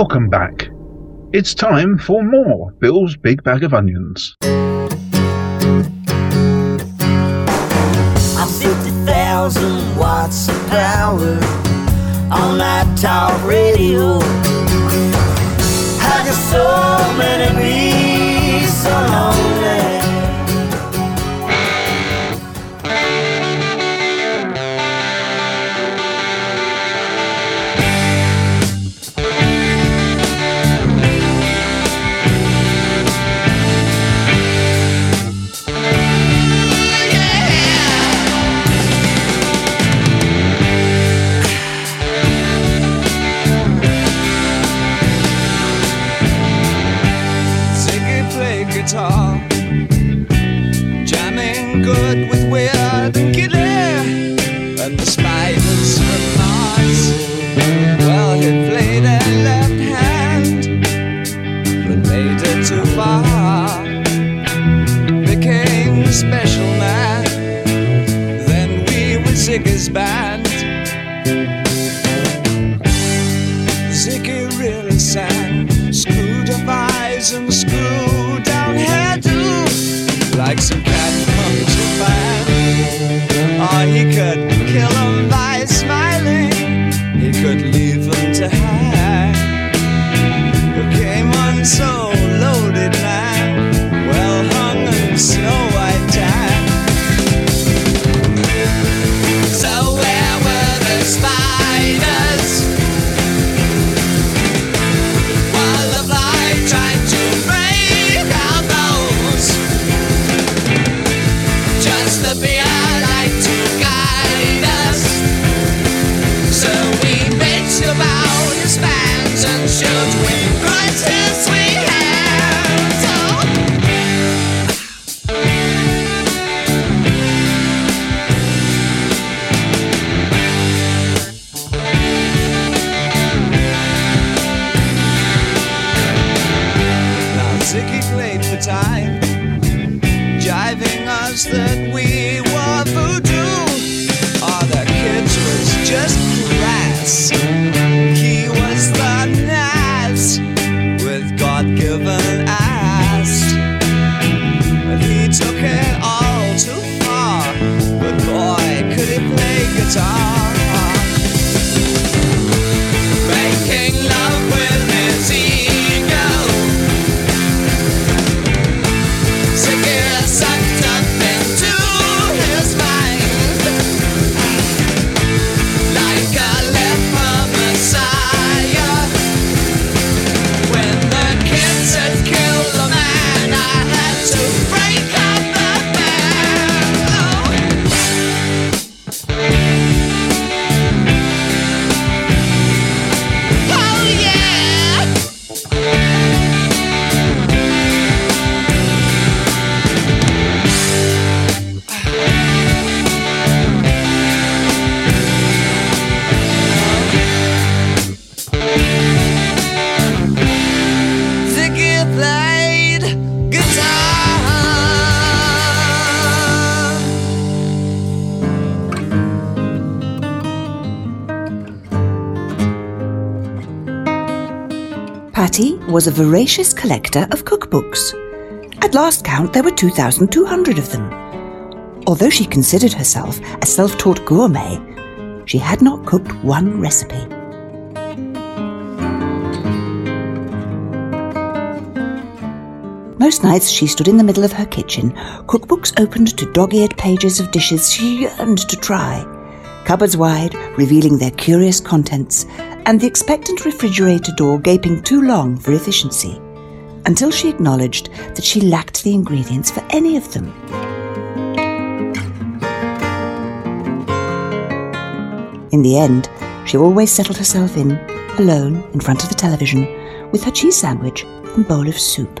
Welcome back. It's time for more Bill's Big Bag of Onions. I'm 50,000 watts of power on that talk radio. I got so many Patty was a voracious collector of cookbooks. At last count, there were 2,200 of them. Although she considered herself a self taught gourmet, she had not cooked one recipe. Most nights she stood in the middle of her kitchen, cookbooks opened to dog eared pages of dishes she yearned to try, cupboards wide, revealing their curious contents, and the expectant refrigerator door gaping too long for efficiency, until she acknowledged that she lacked the ingredients for any of them. In the end, she always settled herself in, alone, in front of the television, with her cheese sandwich and bowl of soup.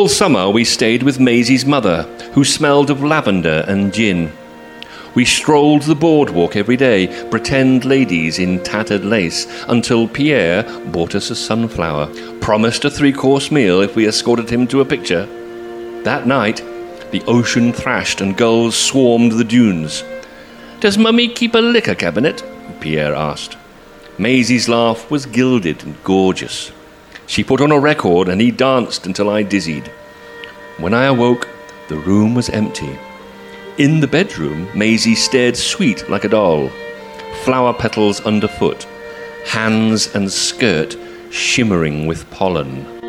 All summer we stayed with Maisie's mother, who smelled of lavender and gin. We strolled the boardwalk every day, pretend ladies in tattered lace, until Pierre bought us a sunflower, promised a three course meal if we escorted him to a picture. That night, the ocean thrashed and gulls swarmed the dunes. Does Mummy keep a liquor cabinet? Pierre asked. Maisie's laugh was gilded and gorgeous. She put on a record and he danced until I dizzied. When I awoke, the room was empty. In the bedroom, Maisie stared sweet like a doll, flower petals underfoot, hands and skirt shimmering with pollen.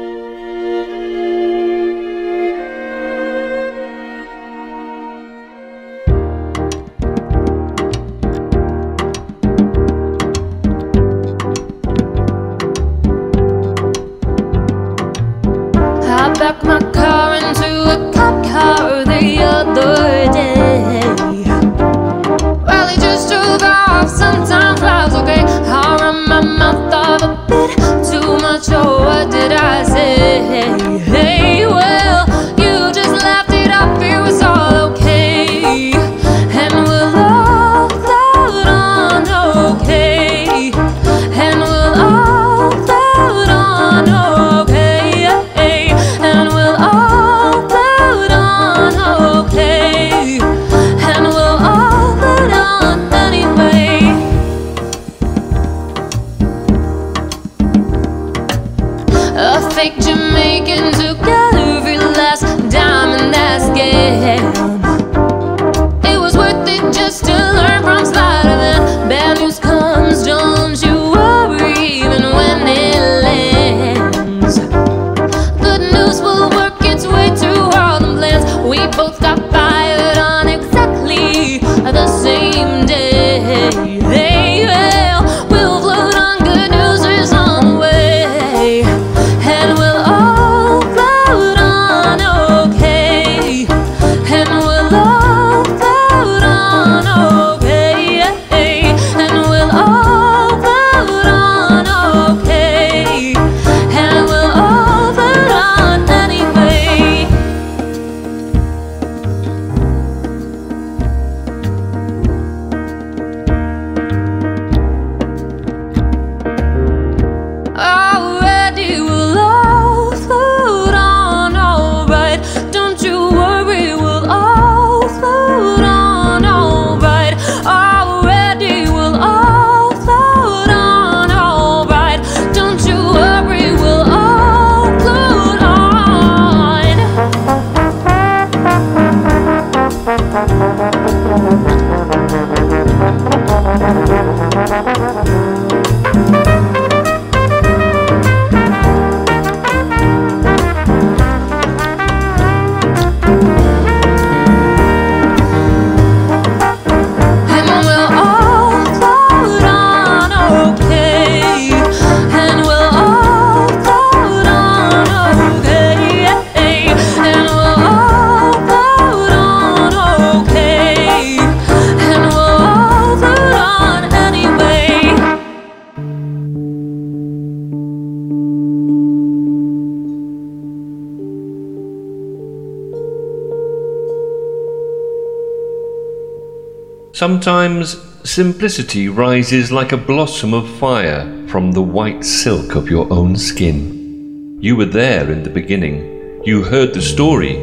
Sometimes simplicity rises like a blossom of fire from the white silk of your own skin. You were there in the beginning. You heard the story.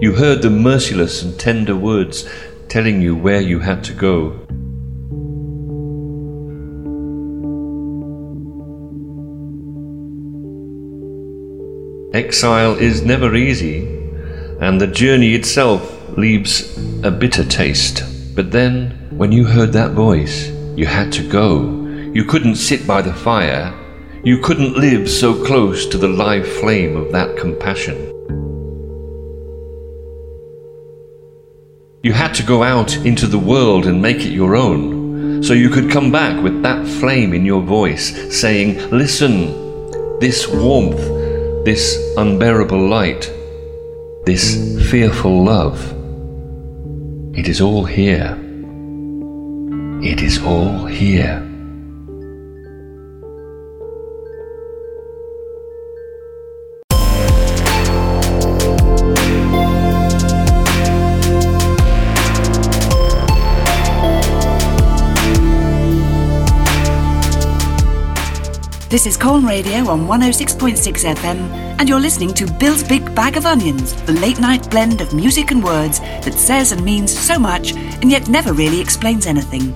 You heard the merciless and tender words telling you where you had to go. Exile is never easy, and the journey itself leaves a bitter taste. But then, when you heard that voice, you had to go. You couldn't sit by the fire. You couldn't live so close to the live flame of that compassion. You had to go out into the world and make it your own, so you could come back with that flame in your voice, saying, Listen, this warmth, this unbearable light, this fearful love, it is all here. It is all here. This is Colne Radio on 106.6 FM, and you're listening to Bill's Big Bag of Onions, the late night blend of music and words that says and means so much and yet never really explains anything.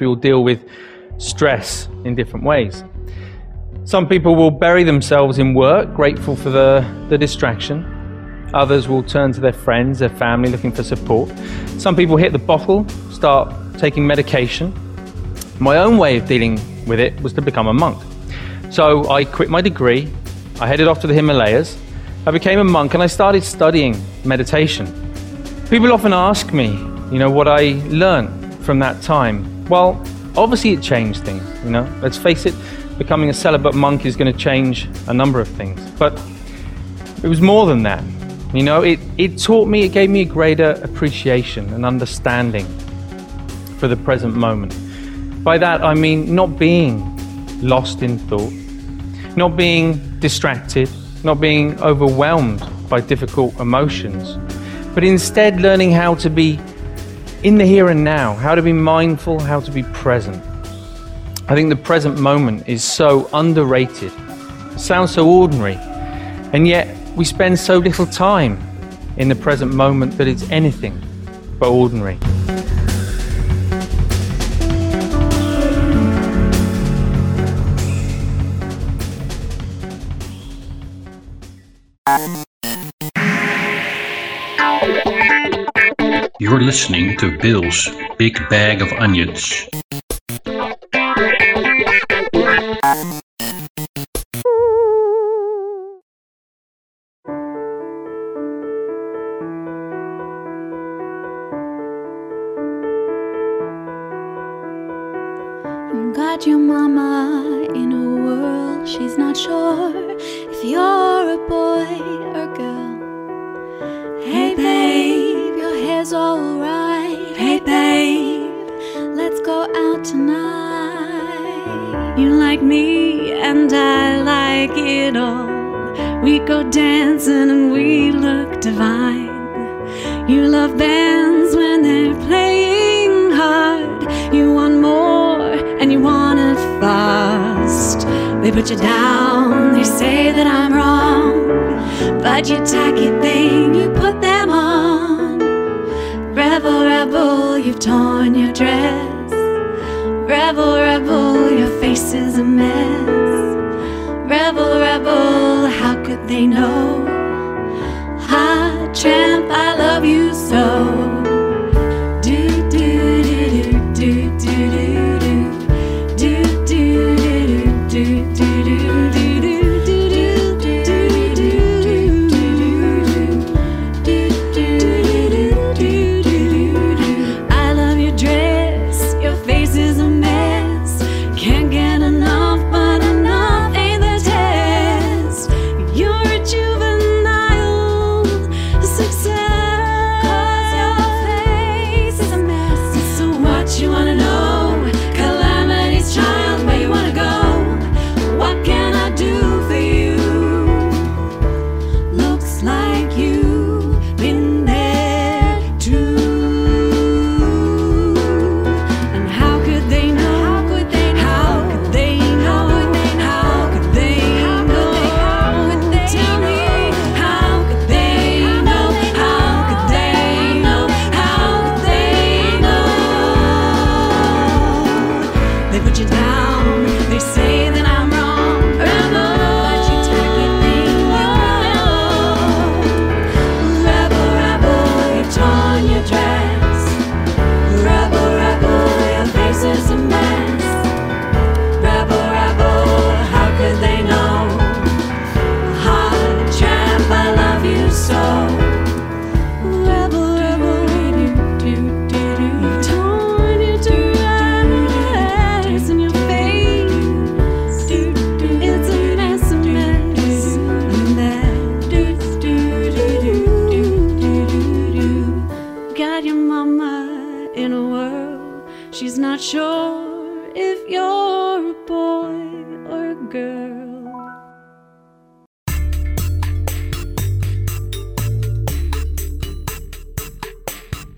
We all deal with stress in different ways. Some people will bury themselves in work, grateful for the, the distraction. Others will turn to their friends, their family, looking for support. Some people hit the bottle, start taking medication. My own way of dealing with it was to become a monk. So I quit my degree, I headed off to the Himalayas, I became a monk, and I started studying meditation. People often ask me, you know, what I learned from that time. Well, obviously it changed things, you know. Let's face it, becoming a celibate monk is going to change a number of things. But it was more than that. You know, it, it taught me, it gave me a greater appreciation and understanding for the present moment. By that, I mean not being lost in thought, not being distracted, not being overwhelmed by difficult emotions, but instead learning how to be in the here and now, how to be mindful, how to be present. I think the present moment is so underrated. Sounds so ordinary, and yet we spend so little time in the present moment that it's anything but ordinary. You're listening to Bill's Big Bag of Onions. Go dancing and we look divine. You love bands when they're playing hard. You want more and you want it fast. They put you down, they say that I'm wrong. But you tacky thing, you put them on. Rebel, rebel, you've torn your dress. Rebel, rebel, your face is a mess. Rebel, rebel, how could they know? Ah, Hot tramp, I love you so.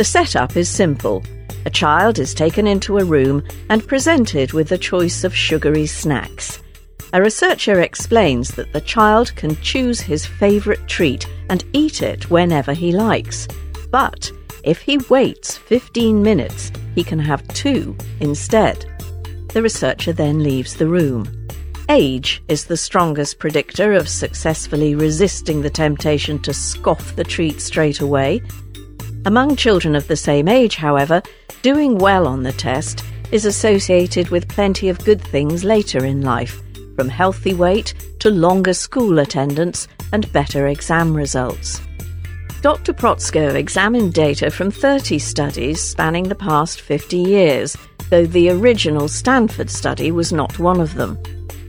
Setup is simple. A child is taken into a room and presented with a choice of sugary snacks. A researcher explains that the child can choose his favourite treat and eat it whenever he likes. But If he waits 15 minutes, he can have two instead. The researcher then leaves the room. Age is the strongest predictor of successfully resisting the temptation to scoff the treat straight away. Among children of the same age, however, doing well on the test is associated with plenty of good things later in life, from healthy weight to longer school attendance and better exam results. Dr. Protzko examined data from 30 studies spanning the past 50 years, though the original Stanford study was not one of them.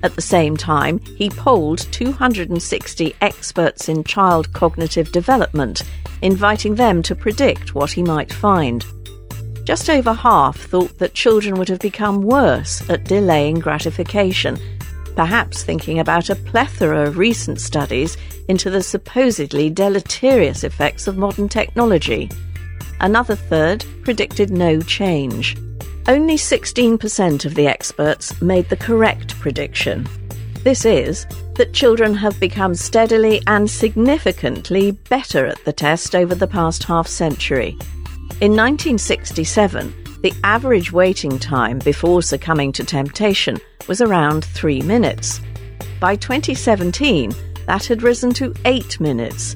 At the same time, he polled 260 experts in child cognitive development, inviting them to predict what he might find. Just over half thought that children would have become worse at delaying gratification, perhaps thinking about a plethora of recent studies into the supposedly deleterious effects of modern technology. Another third predicted no change. Only 16% of the experts made the correct prediction. This is that children have become steadily and significantly better at the test over the past half century. In 1967, the average waiting time before succumbing to temptation was around three minutes. By 2017, that had risen to eight minutes.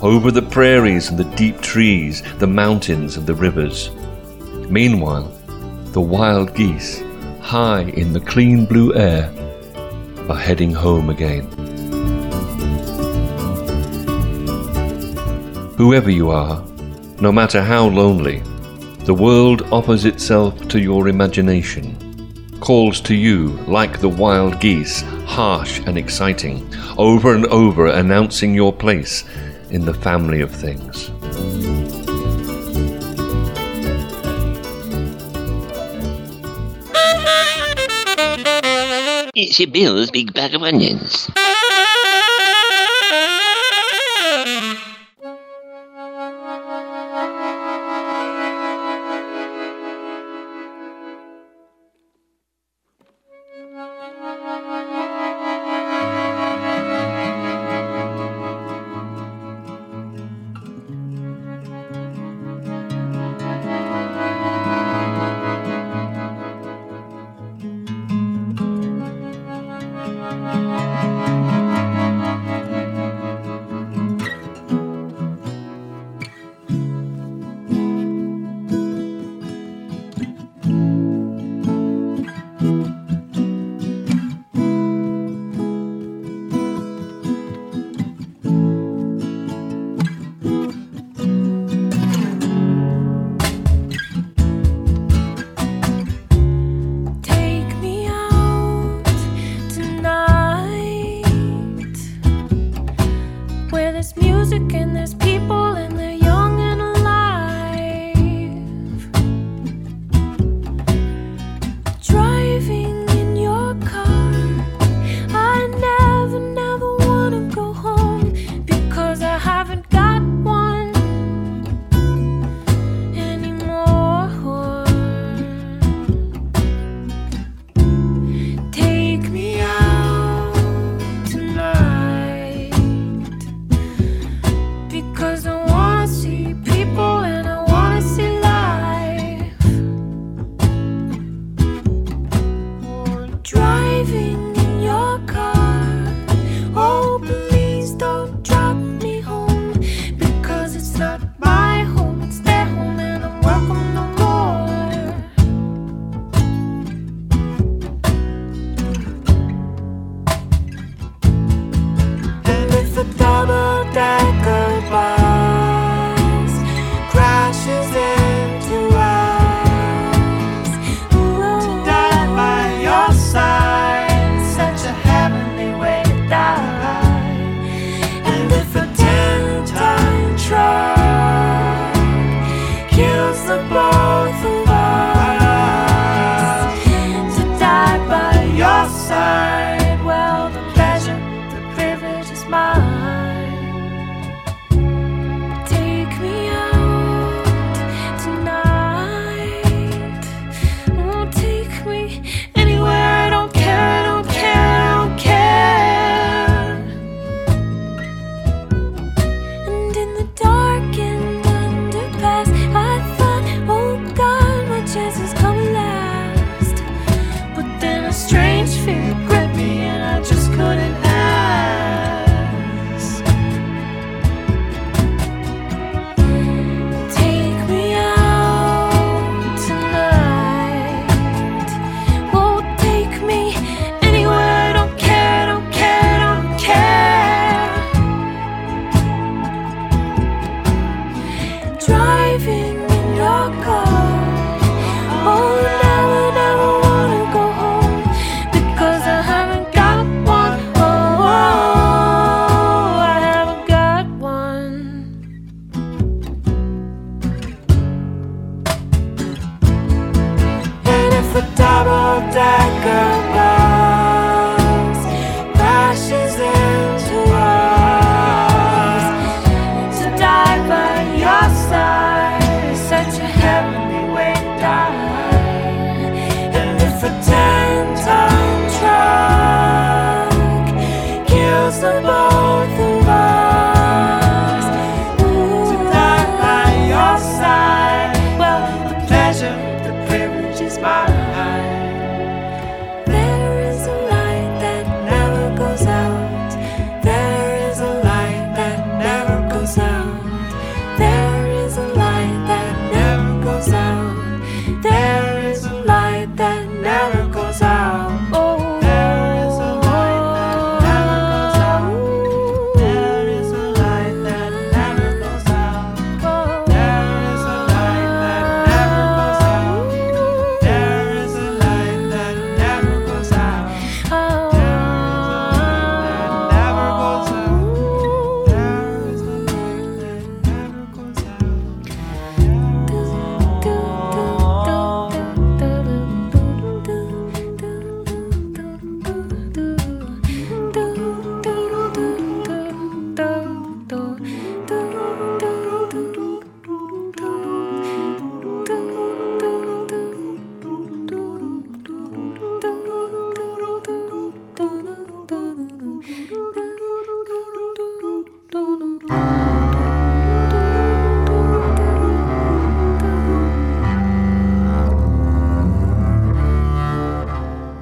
over the prairies and the deep trees, the mountains and the rivers. Meanwhile, the wild geese, high in the clean blue air, are heading home again. Whoever you are, no matter how lonely, the world offers itself to your imagination, calls to you like the wild geese, harsh and exciting, over and over announcing your place in the family of things. It's your Bill's Big Bag of Onions.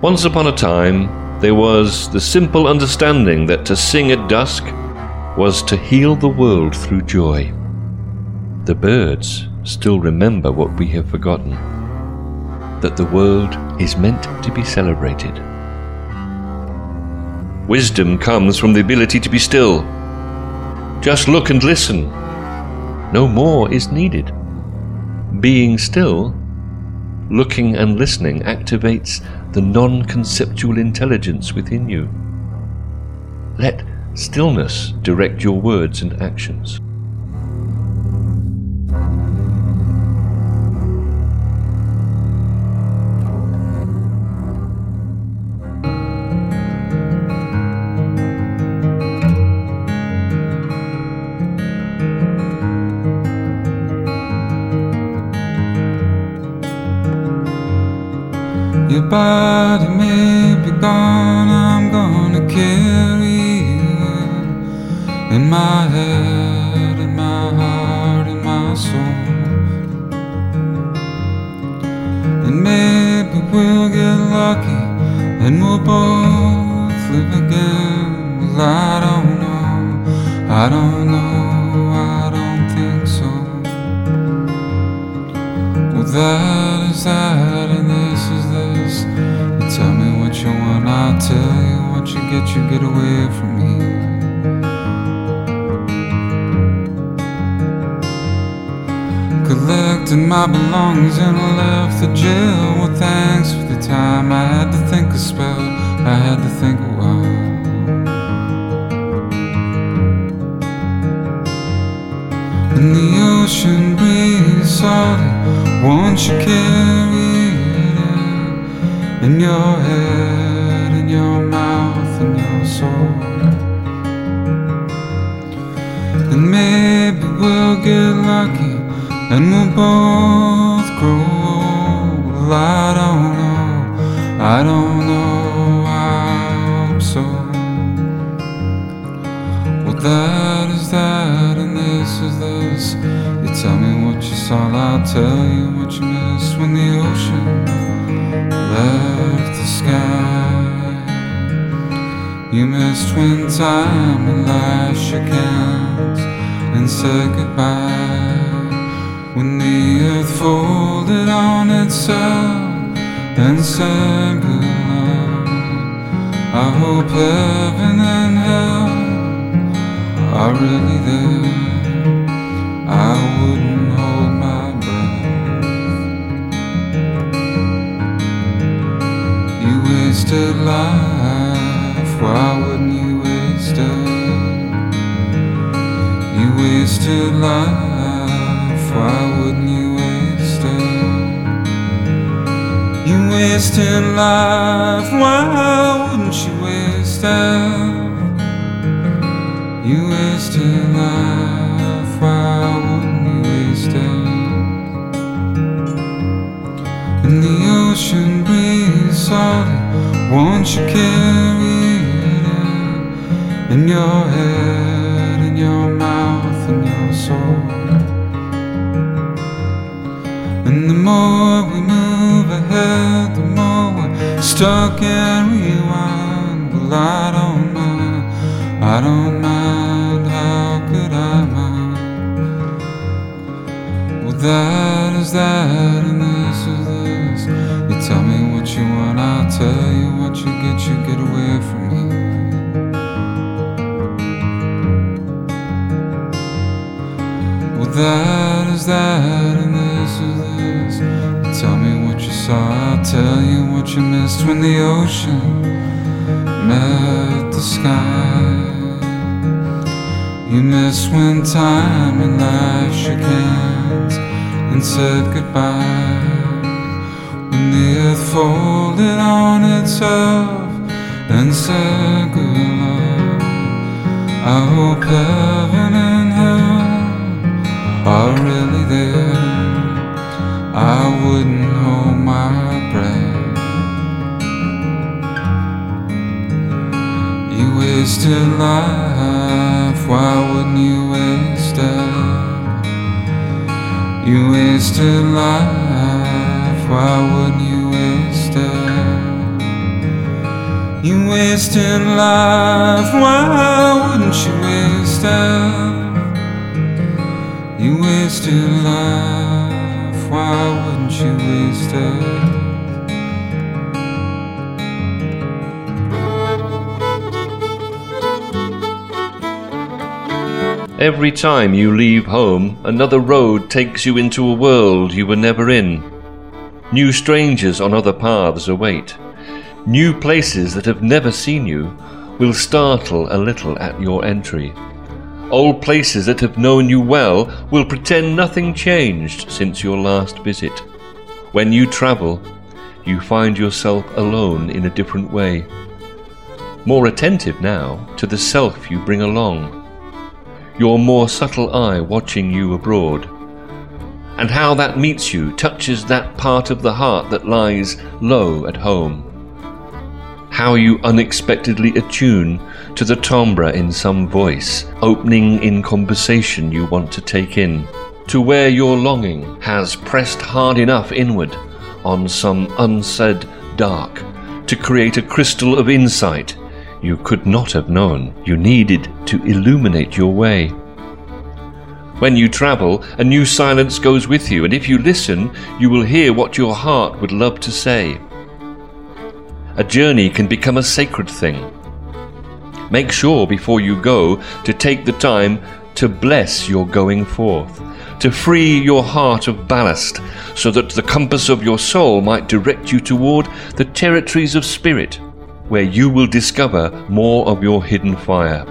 Once upon a time, there was the simple understanding that to sing at dusk was to heal the world through joy. The birds still remember what we have forgotten that the world is meant to be celebrated. Wisdom comes from the ability to be still. Just look and listen. No more is needed. Being still, looking and listening activates the non conceptual intelligence within you. Let stillness direct your words and actions. Time and shook hands and said goodbye. When the earth folded on itself and said good luck. I hope heaven and hell are really there. I wouldn't hold my breath. You wasted life, wasted life, why wouldn't you waste it? You wasted life, why wouldn't you waste it? You wasted life, why wouldn't you waste it? And the ocean breeze salty, won't you carry it in, in your stuck and rewind. Well, I don't mind, I don't mind, how could I mind? Well, that is that, and this is this. You tell me what you want, I'll tell you what you get, you get away from me. Well, that is that, saw, I'll tell you what you missed when the ocean met the sky. You missed when time and life shook hands and said goodbye. When the earth folded on itself and said goodbye. I hope heaven and hell are wasted life, why wouldn't you waste it? You wasted life, why wouldn't you waste it? You wasted life, why wouldn't you waste it? You wasted life, why wouldn't you waste it? Every time you leave home, another road takes you into a world you were never in. New strangers on other paths await. New places that have never seen you will startle a little at your entry. Old places that have known you well will pretend nothing changed since your last visit. When you travel, you find yourself alone in a different way. More attentive now to the self you bring along your more subtle eye watching you abroad. And how that meets you touches that part of the heart that lies low at home. How you unexpectedly attune to the timbre in some voice, opening in conversation you want to take in, to where your longing has pressed hard enough inward on some unsaid dark to create a crystal of insight you could not have known you needed to illuminate your way. When you travel, a new silence goes with you, and if you listen, you will hear what your heart would love to say. A journey can become a sacred thing. Make sure before you go to take the time to bless your going forth, to free your heart of ballast, so that the compass of your soul might direct you toward the territories of spirit where you will discover more of your hidden fire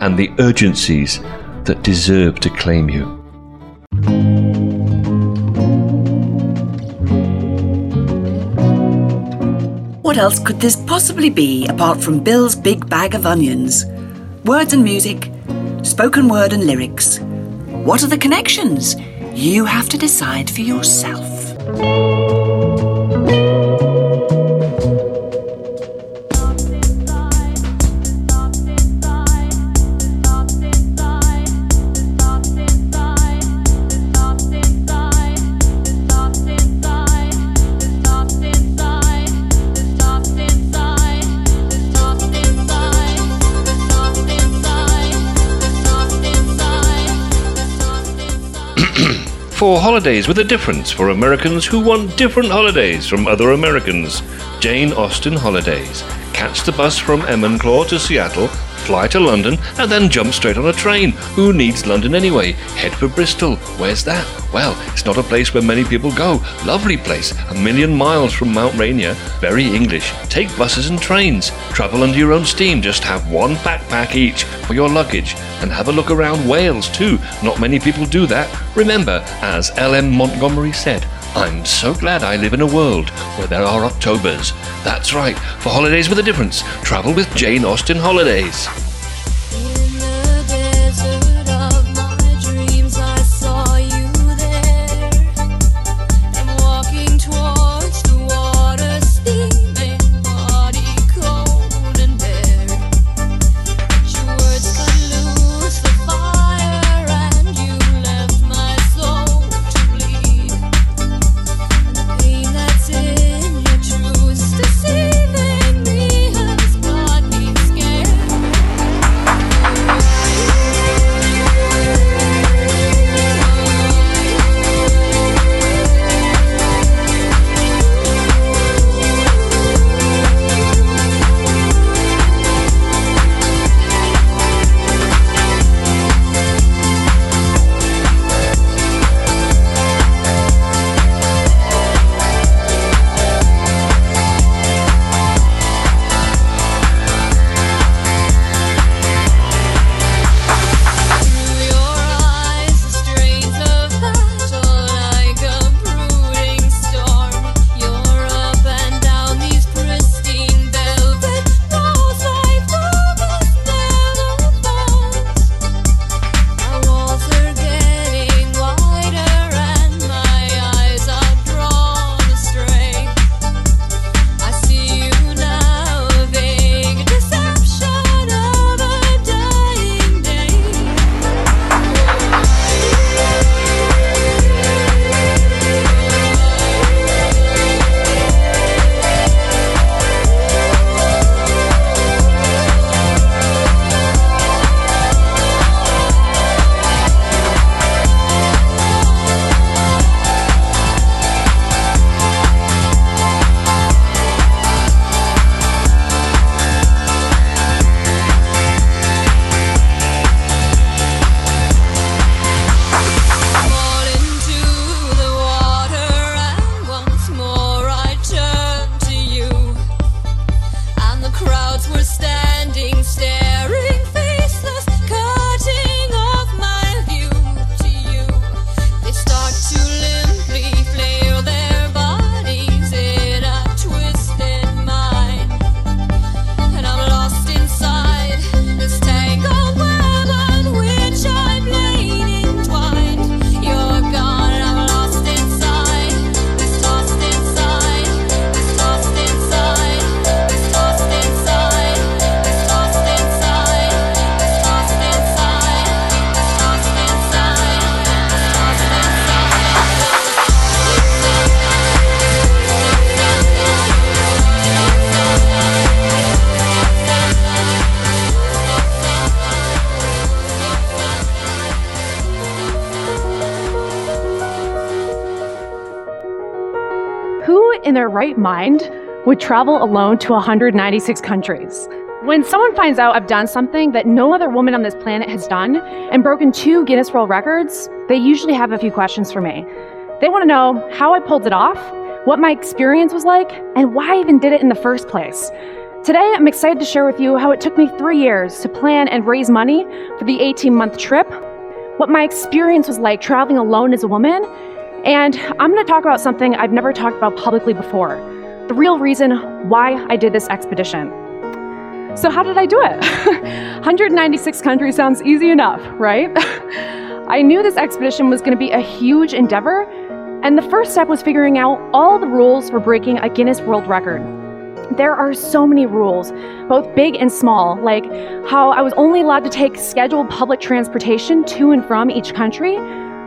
and the urgencies that deserve to claim you. What else could this possibly be apart from Bill's big bag of onions? Words and music, spoken word and lyrics. What are the connections? You have to decide for yourself. For holidays with a difference for Americans who want different holidays from other Americans. Jane Austen Holidays. Catch the bus from Enumclaw to Seattle, fly to London, and then jump straight on a train. Who needs London anyway? Head for Bristol. Where's that? Well, it's not a place where many people go. Lovely place, a million miles from Mount Rainier. Very English. Take buses and trains. Travel under your own steam. Just have one backpack each for your luggage. And have a look around Wales too. Not many people do that. Remember, as L.M. Montgomery said, I'm so glad I live in a world where there are Octobers. That's right, for holidays with a difference, travel with Jane Austen Holidays. Right mind would travel alone to 196 countries? When someone finds out I've done something that no other woman on this planet has done and broken two Guinness World Records, they usually have a few questions for me. They want to know how I pulled it off, what my experience was like, and why I even did it in the first place. Today, I'm excited to share with you how it took me three years to plan and raise money for the 18 month trip, what my experience was like traveling alone as a woman, and I'm going to talk about something I've never talked about publicly before the real reason why I did this expedition. So, how did I do it? 196 countries sounds easy enough, right? I knew this expedition was going to be a huge endeavor, and the first step was figuring out all the rules for breaking a Guinness World Record. There are so many rules, both big and small, like how I was only allowed to take scheduled public transportation to and from each country.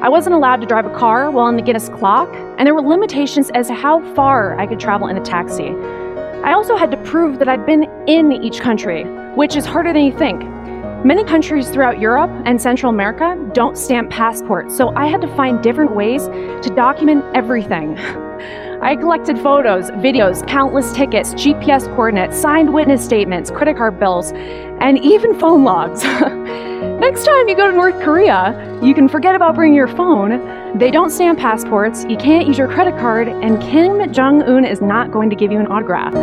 I wasn't allowed to drive a car while on the Guinness clock, and there were limitations as to how far I could travel in a taxi. I also had to prove that I'd been in each country, which is harder than you think. Many countries throughout Europe and Central America don't stamp passports, so I had to find different ways to document everything. I collected photos, videos, countless tickets, GPS coordinates, signed witness statements, credit card bills, and even phone logs. Next time you go to North Korea, you can forget about bringing your phone. They don't stamp passports, you can't use your credit card, and Kim Jong un is not going to give you an autograph.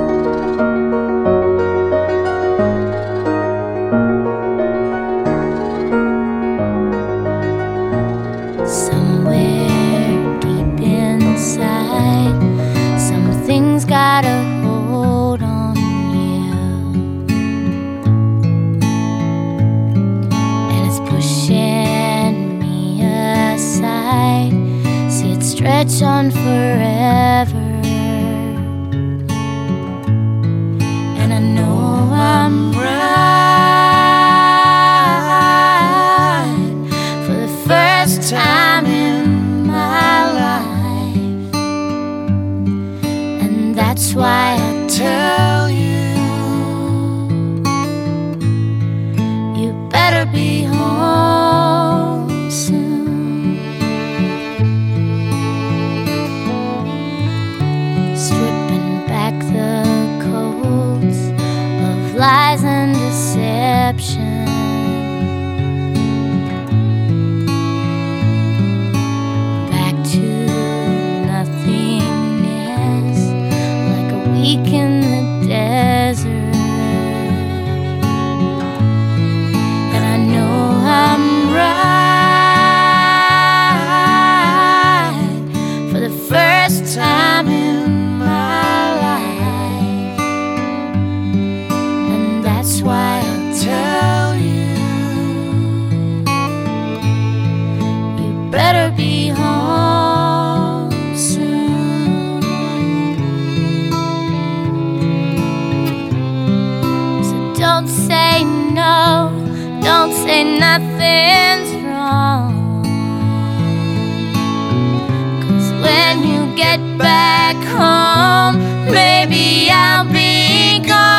Get back home, maybe I'll be gone.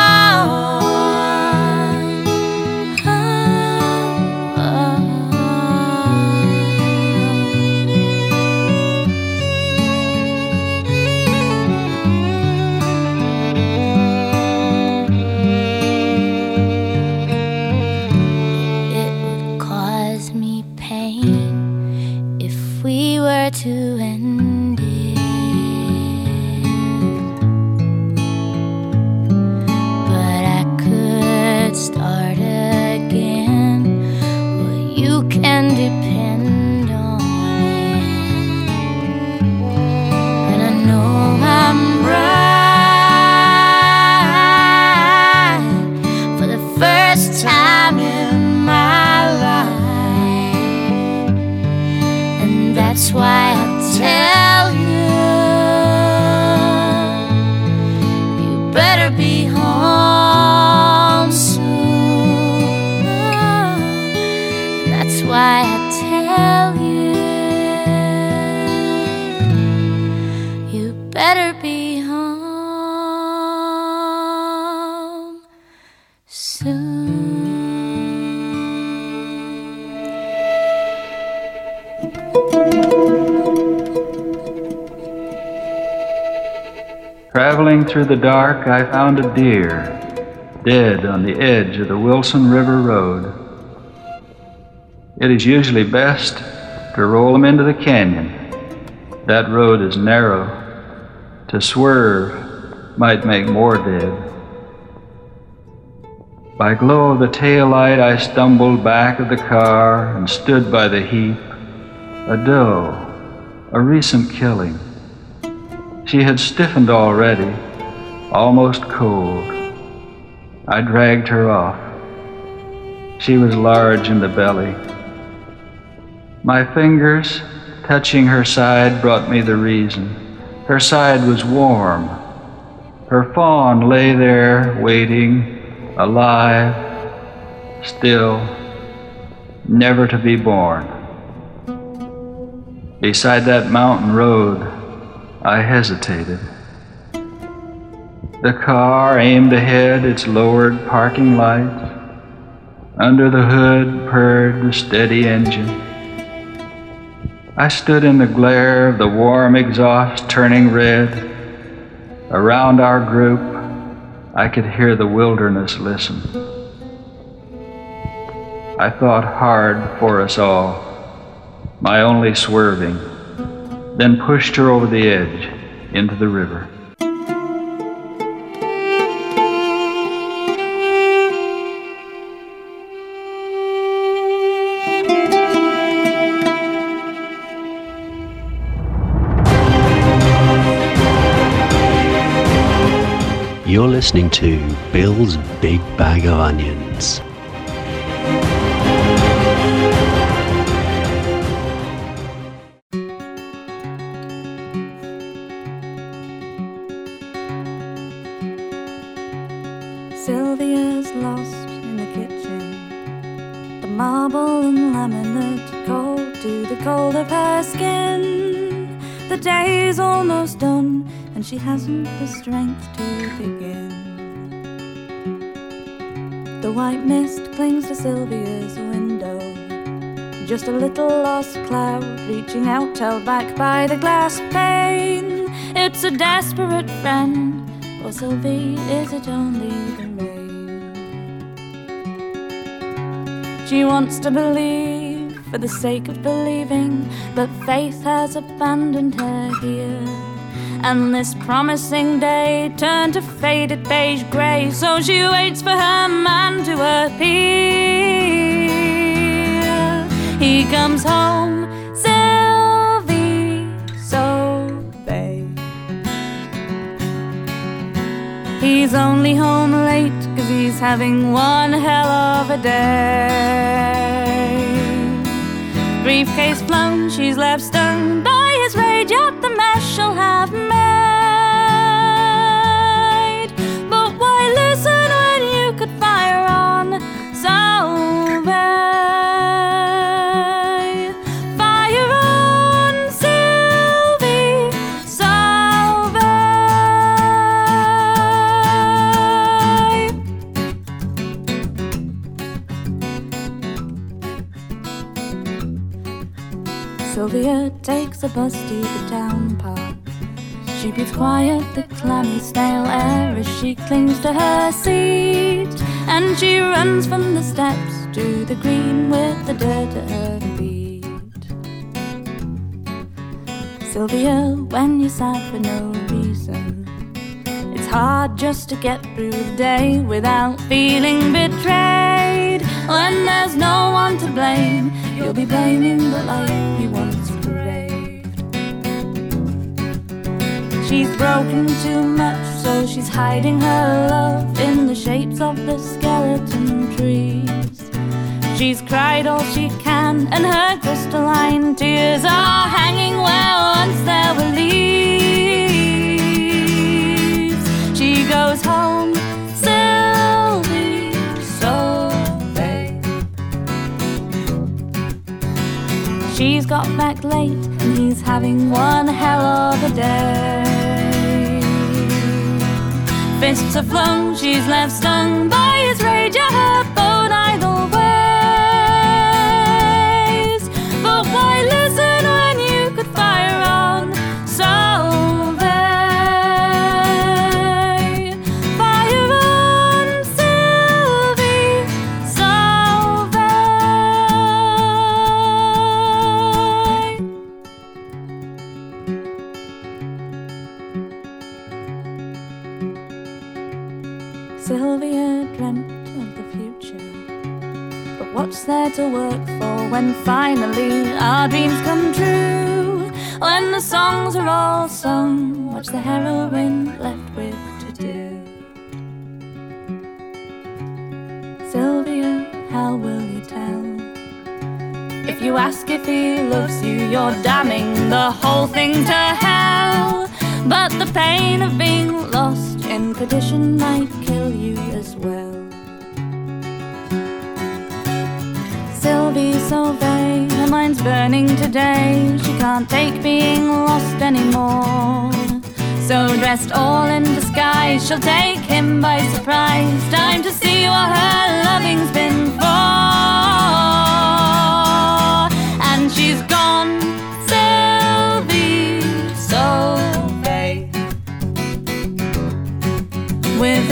Through the dark, I found a deer dead on the edge of the Wilson River Road. It is usually best to roll him into the canyon. That road is narrow. To swerve might make more dead. By glow of the tail light, I stumbled back of the car and stood by the heap. A doe, a recent killing. She had stiffened already, almost cold. I dragged her off. She was large in the belly. My fingers, touching her side, brought me the reason. Her side was warm. Her fawn lay there, waiting, alive, still, never to be born. Beside that mountain road, I hesitated. The car aimed ahead its lowered parking lights. Under the hood purred the steady engine. I stood in the glare of the warm exhaust turning red. Around our group, I could hear the wilderness listen. I thought hard for us all, my only swerving, then pushed her over the edge into the river. You're listening to Bill's Big Bag of Onions. Sylvia's lost in the kitchen. The marble and laminate cold to the cold of her skin. The day's almost done, and she hasn't the strength to begin. The white mist clings to Sylvia's window. Just a little lost cloud reaching out, held back by the glass pane. It's a desperate friend. For Sylvie, is it only the rain? She wants to believe for the sake of believing, but faith has abandoned her here. And this promising day turned to faded beige grey, so she waits for her man to appear. He comes home, Sylvie, so babe. He's only home late cause he's having one hell of a day. Briefcase flown, she's left stung his rage at the mess she'll have made. But why listen when you could fire on Salve? Fire on Sylvie, Salve. Sylvia a bus to the town park. She breathes quiet the clammy stale air as she clings to her seat. And she runs from the steps to the green with the dirt at her feet. Sylvia, when you're sad for no reason, it's hard just to get through the day without feeling betrayed. When there's no one to blame, you'll be blaming the life you once broken too much, so she's hiding her love in the shapes of the skeleton trees. She's cried all she can, and her crystalline tears are hanging where once there were leaves. She goes home, Sylvie, so. She's got back late, and he's having one hell of a day. Fists are flung, she's left stung by his rage at what's there to work for when finally our dreams come true? When the songs are all sung, what's the heroine left with to do? Sylvia, how will you tell? If you ask if he loves you, you're damning the whole thing to hell. But the pain of being lost in perdition might kill you as well. Sylvie's so vain, her mind's burning today. She can't take being lost anymore. So dressed all in disguise, she'll take him by surprise. Time to see what her loving's been for.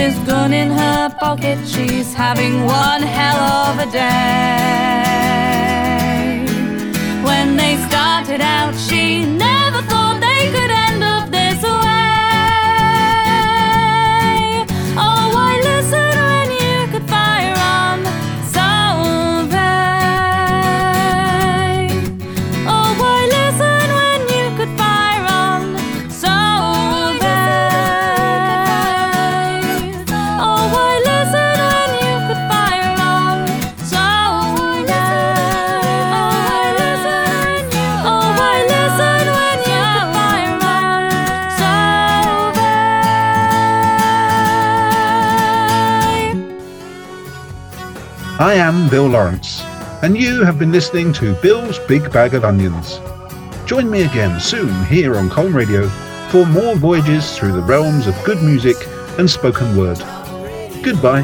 His gun in her pocket, she's having one hell of a day. When they started out, she never I am Bill Lawrence, and you have been listening to Bill's Big Bag of Onions. Join me again soon here on Colin Radio for more voyages through the realms of good music and spoken word. Goodbye.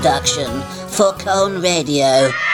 Production for Cone Radio.